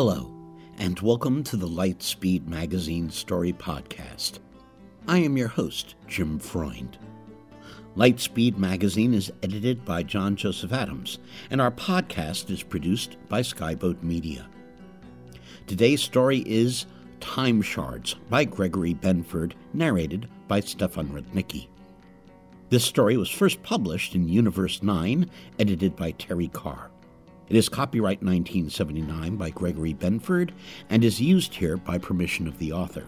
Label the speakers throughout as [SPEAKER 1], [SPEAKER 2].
[SPEAKER 1] Hello, and welcome to the Lightspeed Magazine Story Podcast. I am your host, Jim Freund. Lightspeed Magazine is edited by John Joseph Adams, and our podcast is produced by Skyboat Media. Today's story is Time Shards by Gregory Benford, narrated by Stefan Rudnicki. This story was first published in Universe 9, edited by Terry Carr. It is copyright 1979 by Gregory Benford and is used here by permission of the author.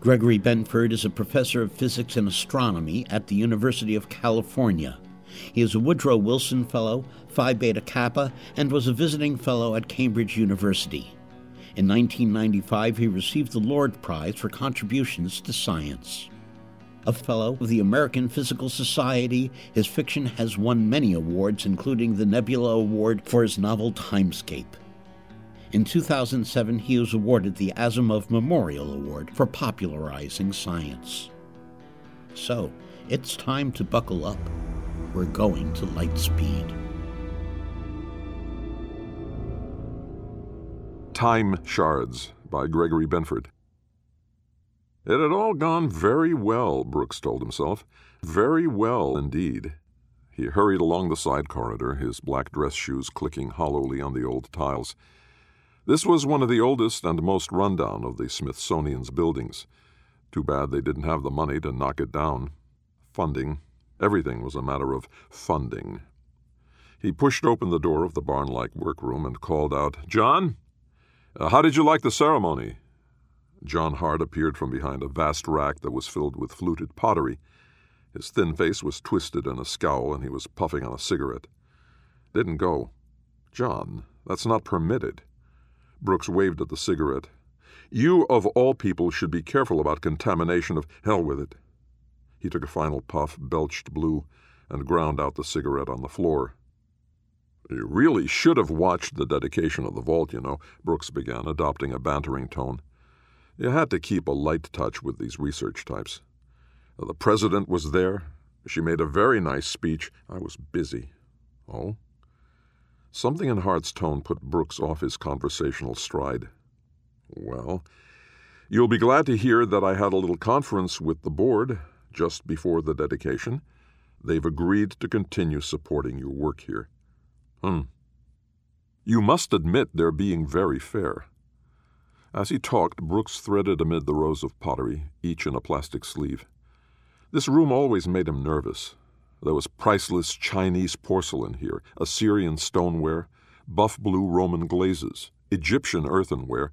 [SPEAKER 1] Gregory Benford is a professor of physics and astronomy at the University of California. He is a Woodrow Wilson Fellow, Phi Beta Kappa, and was a visiting fellow at Cambridge University. In 1995, he received the Lord Prize for contributions to science. A fellow of the American Physical Society, his fiction has won many awards, including the Nebula Award for his novel Timescape. In 2007, he was awarded the Asimov Memorial Award for popularizing science. So, it's time to buckle up. We're going to light speed.
[SPEAKER 2] Time Shards by Gregory Benford. It had all gone very well, Brooks told himself. Very well indeed. He hurried along the side corridor, his black dress shoes clicking hollowly on the old tiles. This was one of the oldest and most rundown of the Smithsonian's buildings. Too bad they didn't have the money to knock it down. Funding. Everything was a matter of funding. He pushed open the door of the barn like workroom and called out, John? Uh, how did you like the ceremony? John Hart appeared from behind a vast rack that was filled with fluted pottery. His thin face was twisted in a scowl, and he was puffing on a cigarette. Didn't go. John, that's not permitted. Brooks waved at the cigarette. You, of all people, should be careful about contamination of hell with it. He took a final puff, belched blue, and ground out the cigarette on the floor. You really should have watched the dedication of the vault, you know, Brooks began, adopting a bantering tone. You had to keep a light touch with these research types. The president was there. She made a very nice speech. I was busy. Oh? Something in Hart's tone put Brooks off his conversational stride. Well, you'll be glad to hear that I had a little conference with the board just before the dedication. They've agreed to continue supporting your work here. Hmm. You must admit they're being very fair. As he talked, Brooks threaded amid the rows of pottery, each in a plastic sleeve. This room always made him nervous. There was priceless Chinese porcelain here, Assyrian stoneware, buff blue Roman glazes, Egyptian earthenware,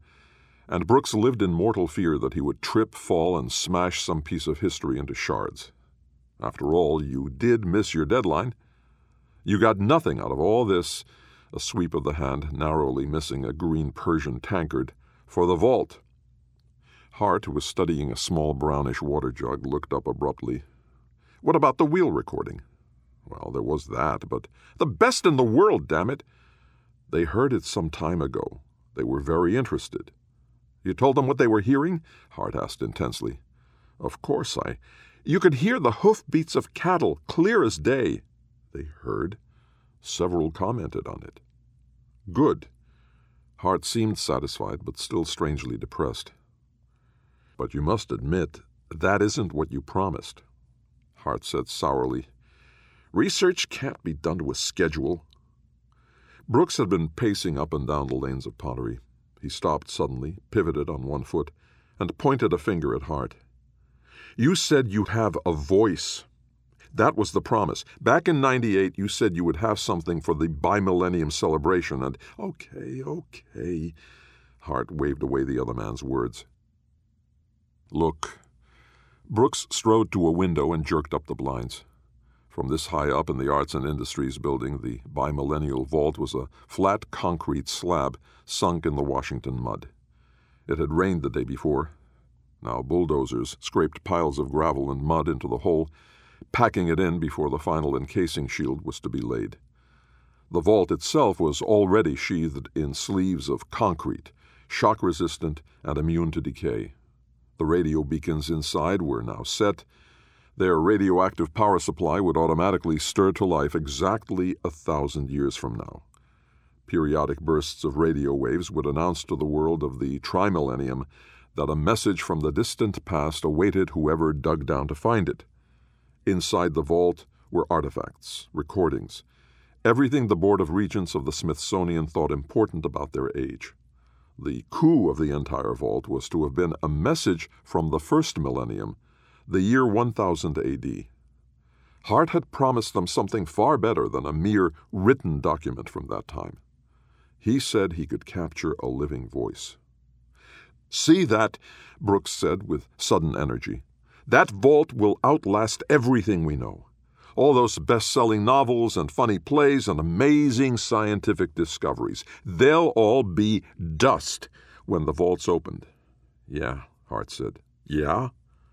[SPEAKER 2] and Brooks lived in mortal fear that he would trip, fall, and smash some piece of history into shards. After all, you did miss your deadline. You got nothing out of all this, a sweep of the hand narrowly missing a green Persian tankard, for the vault. Hart, who was studying a small brownish water jug, looked up abruptly. What about the wheel recording? Well, there was that, but the best in the world, damn it! They heard it some time ago. They were very interested. You told them what they were hearing? Hart asked intensely. Of course I. You could hear the hoofbeats of cattle, clear as day. They heard. Several commented on it. Good. Hart seemed satisfied, but still strangely depressed. But you must admit, that isn't what you promised. Hart said sourly. Research can't be done to a schedule. Brooks had been pacing up and down the lanes of pottery. He stopped suddenly, pivoted on one foot, and pointed a finger at Hart. You said you'd have a voice. That was the promise. Back in 98, you said you would have something for the bimillennium celebration, and. Okay, okay. Hart waved away the other man's words. Look. Brooks strode to a window and jerked up the blinds. From this high up in the Arts and Industries building, the bimillennial vault was a flat concrete slab sunk in the Washington mud. It had rained the day before. Now bulldozers scraped piles of gravel and mud into the hole, packing it in before the final encasing shield was to be laid. The vault itself was already sheathed in sleeves of concrete, shock resistant and immune to decay. The radio beacons inside were now set, their radioactive power supply would automatically stir to life exactly a thousand years from now. Periodic bursts of radio waves would announce to the world of the trimillennium that a message from the distant past awaited whoever dug down to find it. Inside the vault were artifacts, recordings, everything the Board of Regents of the Smithsonian thought important about their age. The coup of the entire vault was to have been a message from the first millennium the year 1000 AD. Hart had promised them something far better than a mere written document from that time. He said he could capture a living voice. See that, Brooks said with sudden energy. That vault will outlast everything we know. All those best selling novels and funny plays and amazing scientific discoveries. They'll all be dust when the vault's opened. Yeah, Hart said. Yeah?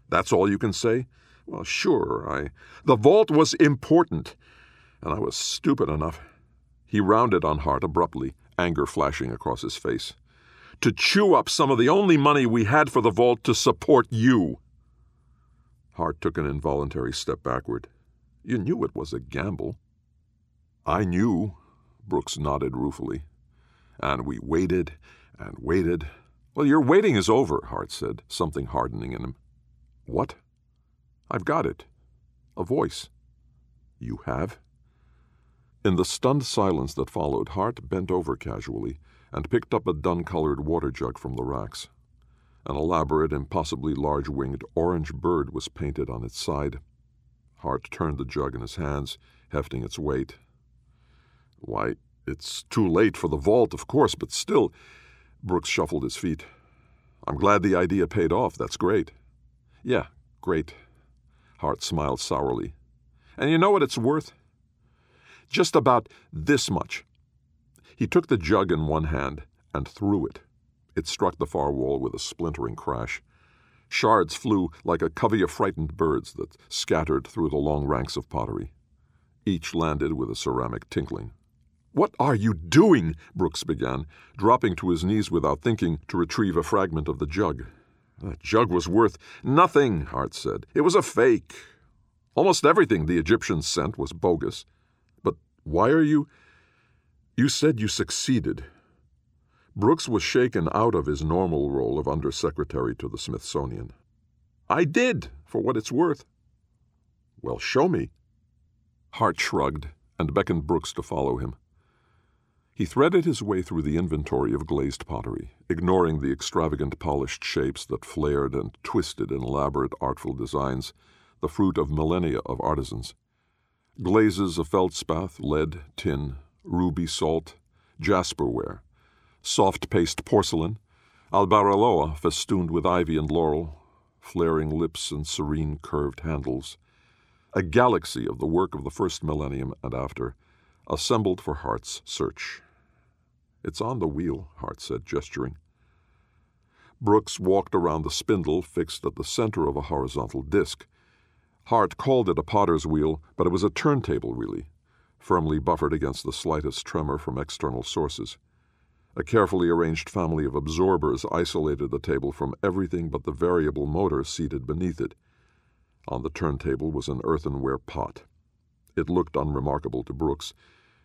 [SPEAKER 2] That's all you can say? Well, sure, I. The vault was important, and I was stupid enough. He rounded on Hart abruptly, anger flashing across his face. To chew up some of the only money we had for the vault to support you. Hart took an involuntary step backward. You knew it was a gamble. I knew, Brooks nodded ruefully. And we waited and waited. Well, your waiting is over, Hart said, something hardening in him. What? I've got it. A voice. You have? In the stunned silence that followed, Hart bent over casually and picked up a dun colored water jug from the racks. An elaborate, impossibly large winged orange bird was painted on its side. Hart turned the jug in his hands, hefting its weight. Why, it's too late for the vault, of course, but still. Brooks shuffled his feet. I'm glad the idea paid off. That's great. Yeah, great. Hart smiled sourly. And you know what it's worth? Just about this much. He took the jug in one hand and threw it. It struck the far wall with a splintering crash. Shards flew like a covey of frightened birds that scattered through the long ranks of pottery. Each landed with a ceramic tinkling. What are you doing? Brooks began, dropping to his knees without thinking to retrieve a fragment of the jug. That jug was worth nothing, Hart said. It was a fake. Almost everything the Egyptians sent was bogus. But why are you. You said you succeeded. Brooks was shaken out of his normal role of undersecretary to the Smithsonian. I did, for what it's worth. Well, show me. Hart shrugged and beckoned Brooks to follow him. He threaded his way through the inventory of glazed pottery, ignoring the extravagant polished shapes that flared and twisted in elaborate artful designs, the fruit of millennia of artisans. Glazes of feldspath, lead, tin, ruby salt, jasperware, soft paste porcelain, albarelloa festooned with ivy and laurel, flaring lips and serene curved handles. A galaxy of the work of the first millennium and after, assembled for Hart's search. It's on the wheel, Hart said, gesturing. Brooks walked around the spindle fixed at the center of a horizontal disk. Hart called it a potter's wheel, but it was a turntable, really, firmly buffered against the slightest tremor from external sources. A carefully arranged family of absorbers isolated the table from everything but the variable motor seated beneath it. On the turntable was an earthenware pot. It looked unremarkable to Brooks,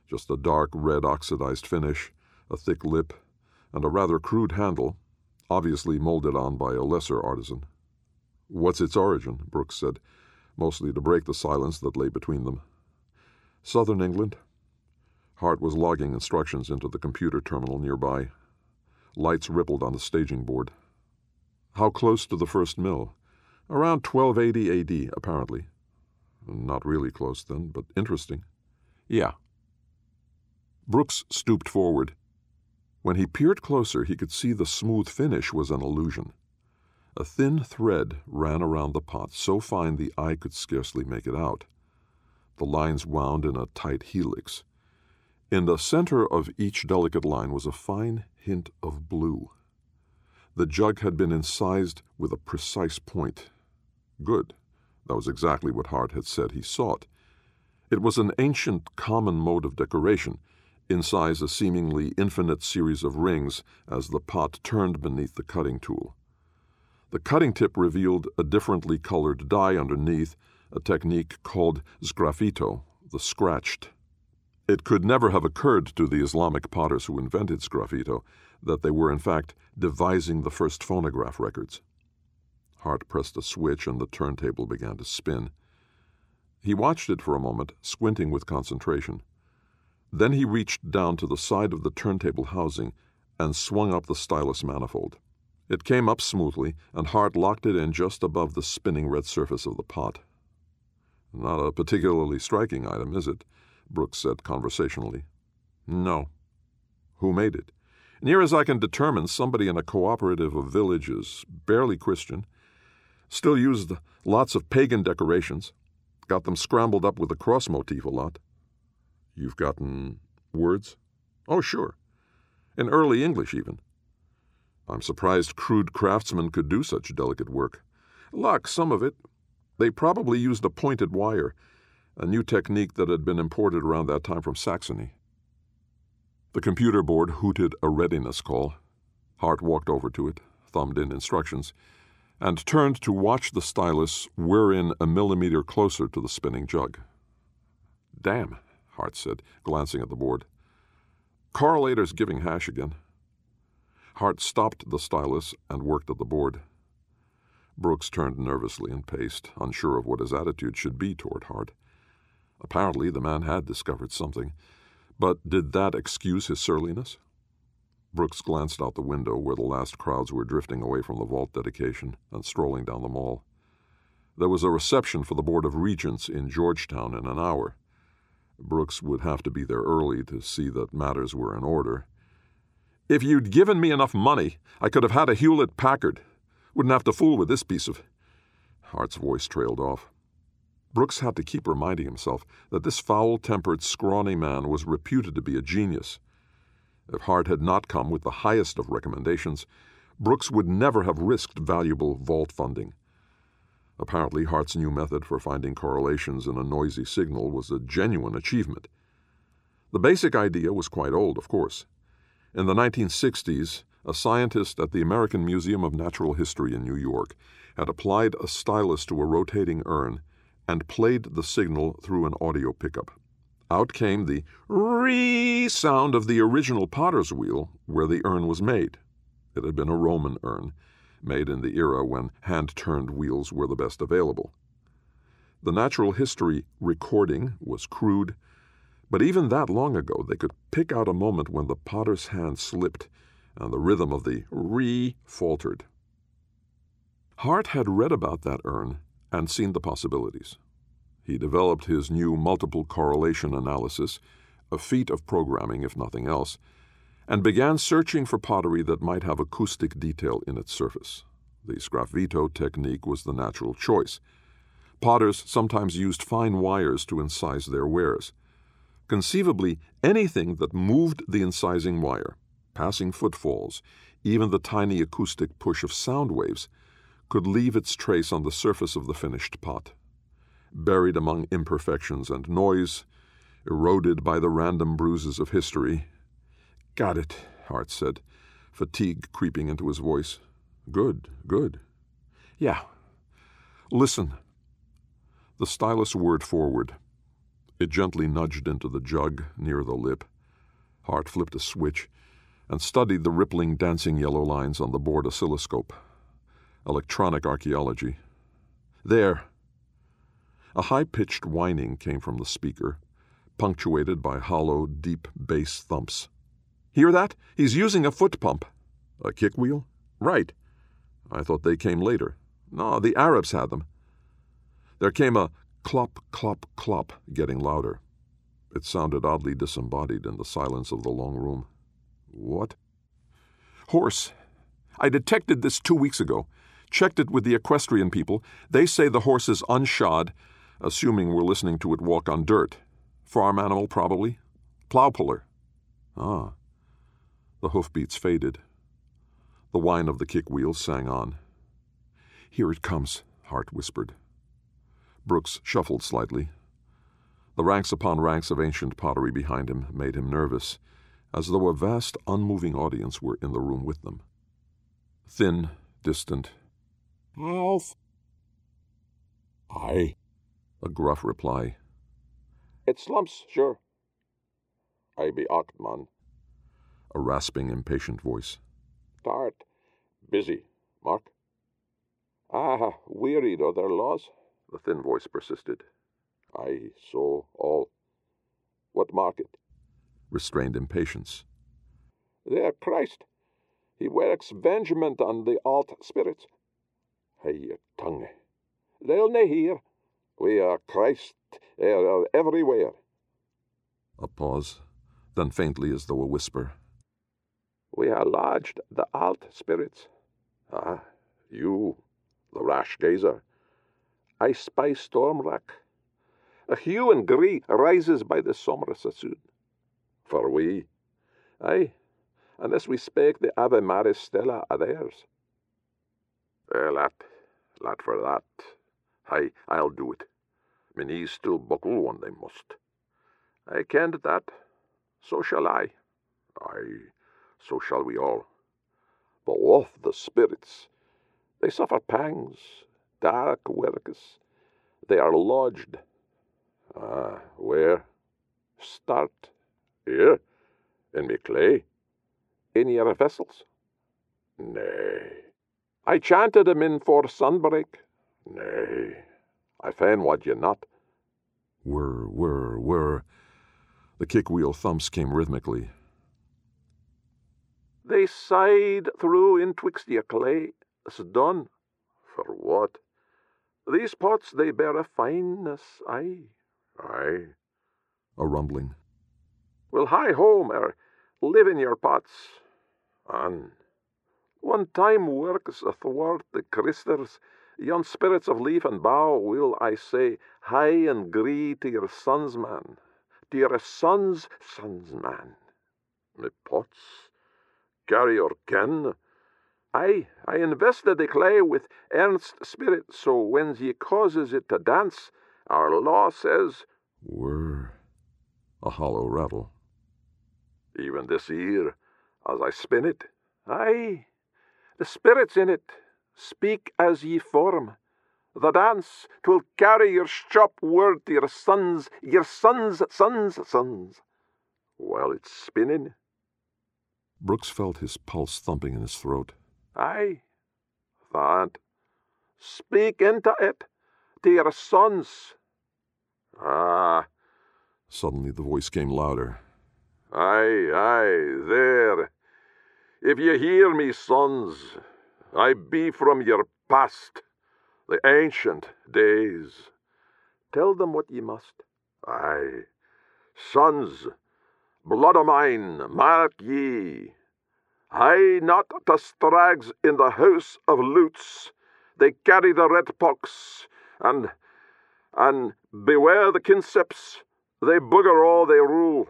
[SPEAKER 2] just a dark red oxidized finish, a thick lip, and a rather crude handle, obviously molded on by a lesser artisan. What's its origin? Brooks said, mostly to break the silence that lay between them. Southern England. Hart was logging instructions into the computer terminal nearby. Lights rippled on the staging board. How close to the first mill? Around 1280 AD, apparently. Not really close then, but interesting. Yeah. Brooks stooped forward. When he peered closer, he could see the smooth finish was an illusion. A thin thread ran around the pot, so fine the eye could scarcely make it out. The lines wound in a tight helix. In the center of each delicate line was a fine hint of blue. The jug had been incised with a precise point. Good. That was exactly what Hart had said he sought. It was an ancient common mode of decoration, incise a seemingly infinite series of rings as the pot turned beneath the cutting tool. The cutting tip revealed a differently colored die underneath, a technique called sgraffito, the scratched. It could never have occurred to the Islamic potters who invented sgraffito that they were in fact devising the first phonograph records. Hart pressed a switch and the turntable began to spin. He watched it for a moment, squinting with concentration. Then he reached down to the side of the turntable housing and swung up the stylus manifold. It came up smoothly, and Hart locked it in just above the spinning red surface of the pot. Not a particularly striking item, is it? Brooks said conversationally. No. Who made it? Near as I can determine, somebody in a cooperative of villages, barely Christian. Still used lots of pagan decorations. Got them scrambled up with the cross motif a lot. You've gotten words? Oh, sure. In early English, even. I'm surprised crude craftsmen could do such delicate work. Luck, some of it. They probably used a pointed wire, a new technique that had been imported around that time from Saxony. The computer board hooted a readiness call. Hart walked over to it, thumbed in instructions, and turned to watch the stylus whir in a millimeter closer to the spinning jug. Damn, Hart said, glancing at the board. Correlator's giving hash again. Hart stopped the stylus and worked at the board. Brooks turned nervously and paced, unsure of what his attitude should be toward Hart. Apparently, the man had discovered something, but did that excuse his surliness? Brooks glanced out the window where the last crowds were drifting away from the vault dedication and strolling down the mall. There was a reception for the Board of Regents in Georgetown in an hour. Brooks would have to be there early to see that matters were in order. If you'd given me enough money, I could have had a Hewlett Packard. Wouldn't have to fool with this piece of. Hart's voice trailed off. Brooks had to keep reminding himself that this foul tempered, scrawny man was reputed to be a genius. If Hart had not come with the highest of recommendations, Brooks would never have risked valuable vault funding. Apparently, Hart's new method for finding correlations in a noisy signal was a genuine achievement. The basic idea was quite old, of course. In the 1960s, a scientist at the American Museum of Natural History in New York had applied a stylus to a rotating urn and played the signal through an audio pickup. Out came the ree sound of the original potter's wheel where the urn was made. It had been a Roman urn, made in the era when hand turned wheels were the best available. The natural history recording was crude, but even that long ago they could pick out a moment when the potter's hand slipped and the rhythm of the re faltered. Hart had read about that urn and seen the possibilities. He developed his new multiple correlation analysis, a feat of programming if nothing else, and began searching for pottery that might have acoustic detail in its surface. The sgraffito technique was the natural choice. Potters sometimes used fine wires to incise their wares. Conceivably, anything that moved the incising wire, passing footfalls, even the tiny acoustic push of sound waves, could leave its trace on the surface of the finished pot. Buried among imperfections and noise, eroded by the random bruises of history. Got it, Hart said, fatigue creeping into his voice. Good, good. Yeah. Listen. The stylus whirred forward. It gently nudged into the jug near the lip. Hart flipped a switch and studied the rippling, dancing yellow lines on the board oscilloscope. Electronic archaeology. There. A high pitched whining came from the speaker, punctuated by hollow, deep bass thumps. Hear that? He's using a foot pump. A kick wheel? Right. I thought they came later. No, the Arabs had them. There came a clop, clop, clop, getting louder. It sounded oddly disembodied in the silence of the long room. What? Horse. I detected this two weeks ago. Checked it with the equestrian people. They say the horse is unshod,
[SPEAKER 3] assuming we're listening to it walk on dirt. Farm animal, probably. Plow puller. Ah. The hoofbeats faded. The whine of the kick wheels sang on. Here it comes, Hart whispered. Brooks shuffled slightly. The ranks upon ranks of ancient pottery behind him made him nervous, as though a vast, unmoving audience were in the room with them. Thin, distant.
[SPEAKER 2] Ralph?
[SPEAKER 3] Aye. A gruff reply.
[SPEAKER 2] It slumps, sure. I be Octman.
[SPEAKER 3] A rasping, impatient voice.
[SPEAKER 2] Tart. Busy, Mark. Ah, wearied of their laws, the thin voice persisted. I so all. What market?
[SPEAKER 3] Restrained impatience.
[SPEAKER 2] There, Christ. He works vengement on the alt spirits. Your tongue. They'll nae hear. We are Christ are everywhere.
[SPEAKER 3] A pause, then faintly as though a whisper.
[SPEAKER 2] We are lodged the alt spirits. Ah, you, the rash gazer. I spy storm rack. A hue and gree rises by the sombre sassoon. For we, aye, unless we spake the Ave Maris Stella a theirs. Eh, lad, lad for that. Aye, I'll do it. My knees still buckle when they must. I can't that. So shall I. Aye, so shall we all. But off the spirits, they suffer pangs, dark workers. They are lodged. Ah, where? Start. Here? In me clay? In your vessels? Nay. I chanted 'em in for sunbreak. Nay. I fain wad ye not.
[SPEAKER 3] Whir, whir, whir. The kick wheel thumps came rhythmically.
[SPEAKER 2] They sighed through intwixt your clay. It's done. For what? These pots they bear a fineness, aye. Aye.
[SPEAKER 3] A rumbling.
[SPEAKER 2] Will hie home er live in your pots. An. One time works athwart the crysters yon spirits of leaf and bough will, I say, high and gree to your son's man, to your son's son's man. Me pots, carry your ken. I, I invested the clay with earnest spirit, so when ye causes it to dance, our law says,
[SPEAKER 3] Whir, a hollow rattle.
[SPEAKER 2] Even this ear, as I spin it, aye, the spirit's in it, Speak as ye form. The dance twill carry your shop word to your sons, your sons' sons' sons. While it's spinning.
[SPEAKER 3] Brooks felt his pulse thumping in his throat.
[SPEAKER 2] Aye, that. Speak into it, to your sons. Ah.
[SPEAKER 3] Suddenly the voice came louder.
[SPEAKER 2] Aye, aye, there. If ye hear me, sons, I be from your past, the ancient days. Tell them what ye must. Aye, sons, blood o' mine, mark ye. Hie not to strags in the house of lutes. They carry the red pox, and and beware the kinseps. They bugger all they rule.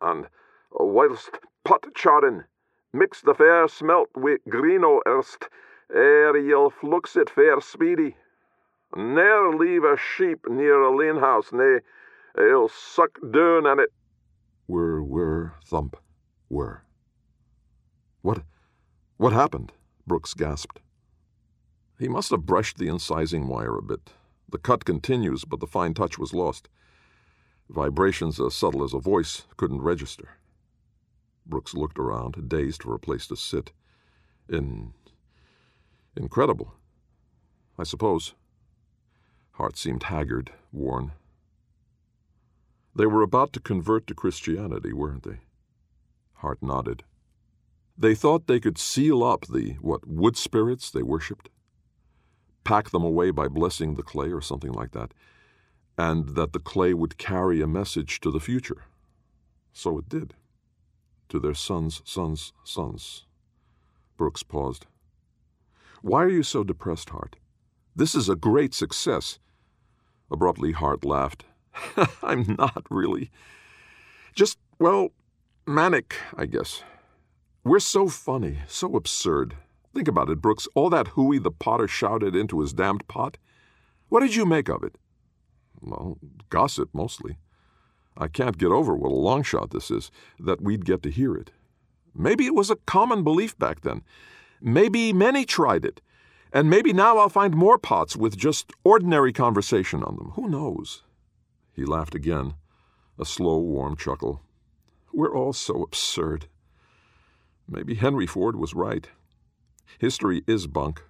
[SPEAKER 2] And whilst pot charin, Mix the fair smelt wi' greeno erst, ere ye'll flux it fair speedy. Ne'er leave a sheep near a lean house, nay, he'll suck doon an it.
[SPEAKER 3] Whir, whir, thump, whir. What, what happened? Brooks gasped. He must have brushed the incising wire a bit. The cut continues, but the fine touch was lost. Vibrations as subtle as a voice couldn't register. Brooks looked around, dazed for a place to sit. In. incredible. I suppose. Hart seemed haggard, worn. They were about to convert to Christianity, weren't they? Hart nodded. They thought they could seal up the, what, wood spirits they worshipped? Pack them away by blessing the clay or something like that, and that the clay would carry a message to the future. So it did to their sons' sons' sons. Brooks paused. Why are you so depressed, Hart? This is a great success.
[SPEAKER 2] Abruptly, Hart laughed. I'm not really. Just, well, manic, I guess. We're so funny, so absurd. Think about it, Brooks. All that hooey the potter shouted into his damned pot. What did you make of it? Well, gossip mostly. I can't get over what a long shot this is, that we'd get to hear it. Maybe it was a common belief back then. Maybe many tried it. And maybe now I'll find more pots with just ordinary conversation on them. Who knows? He laughed again, a slow, warm chuckle. We're all so absurd. Maybe Henry Ford was right. History is bunk.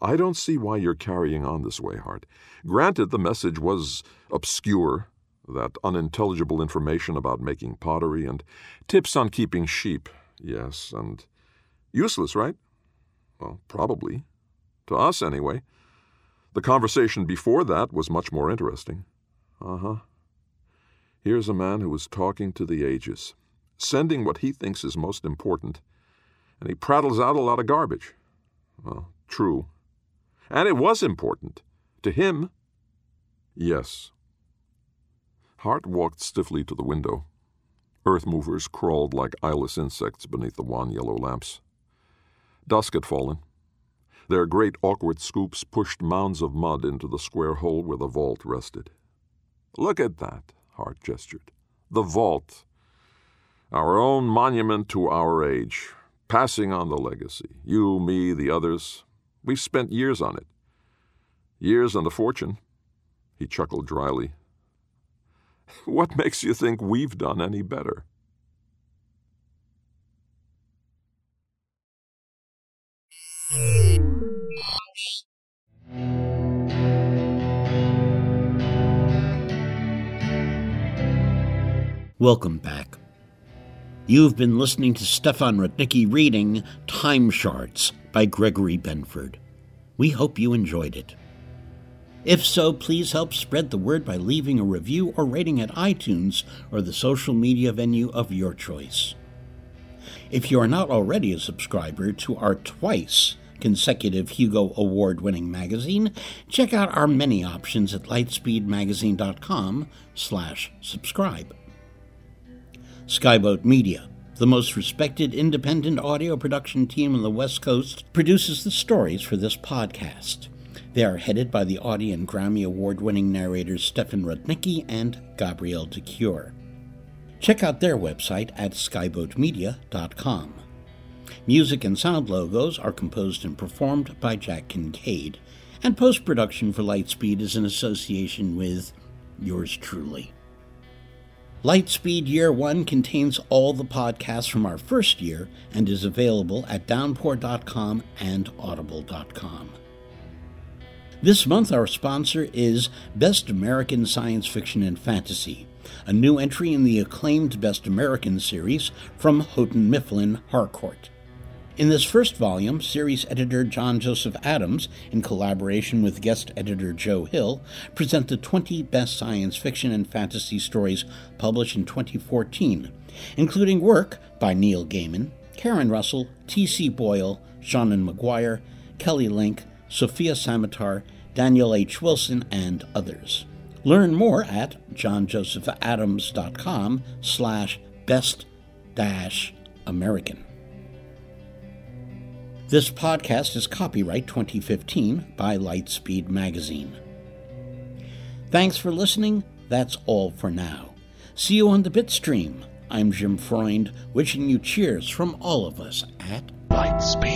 [SPEAKER 2] I don't see why you're carrying on this way, Hart. Granted, the message was obscure, that unintelligible information about making pottery and tips on keeping sheep, yes, and useless, right? Well, probably. To us, anyway. The conversation before that was much more interesting. Uh huh. Here's a man who is talking to the ages, sending what he thinks is most important, and he prattles out a lot of garbage. Well, true. And it was important. To him. Yes. Hart walked stiffly to the window. Earth movers crawled like eyeless insects beneath the wan yellow lamps. Dusk had fallen. Their great awkward scoops pushed mounds of mud into the square hole where the vault rested. Look at that, Hart gestured. The vault. Our own monument to our age, passing on the legacy. You, me, the others. We've spent years on it. Years and a fortune. He chuckled dryly. What makes you think we've done any better?
[SPEAKER 1] Welcome back. You've been listening to Stefan Rudnicki reading Time Shards by Gregory Benford. We hope you enjoyed it. If so, please help spread the word by leaving a review or rating at iTunes or the social media venue of your choice. If you are not already a subscriber to our twice consecutive Hugo Award winning magazine, check out our many options at lightspeedmagazine.com slash subscribe. Skyboat Media, the most respected independent audio production team on the West Coast, produces the stories for this podcast. They are headed by the Audie and Grammy Award winning narrators Stefan Rudnicki and Gabrielle de Cuir. Check out their website at skyboatmedia.com. Music and sound logos are composed and performed by Jack Kincaid, and post production for Lightspeed is in association with yours truly. Lightspeed Year 1 contains all the podcasts from our first year and is available at downpour.com and audible.com. This month, our sponsor is Best American Science Fiction and Fantasy, a new entry in the acclaimed Best American series from Houghton Mifflin Harcourt. In this first volume, series editor John Joseph Adams, in collaboration with guest editor Joe Hill, present the 20 best science fiction and fantasy stories published in 2014, including work by Neil Gaiman, Karen Russell, T.C. Boyle, Seanan McGuire, Kelly Link, Sofia Samatar, Daniel H. Wilson, and others. Learn more at johnjosephadams.com slash best dash American. This podcast is copyright 2015 by Lightspeed Magazine. Thanks for listening. That's all for now. See you on the Bitstream. I'm Jim Freund, wishing you cheers from all of us at
[SPEAKER 4] Lightspeed.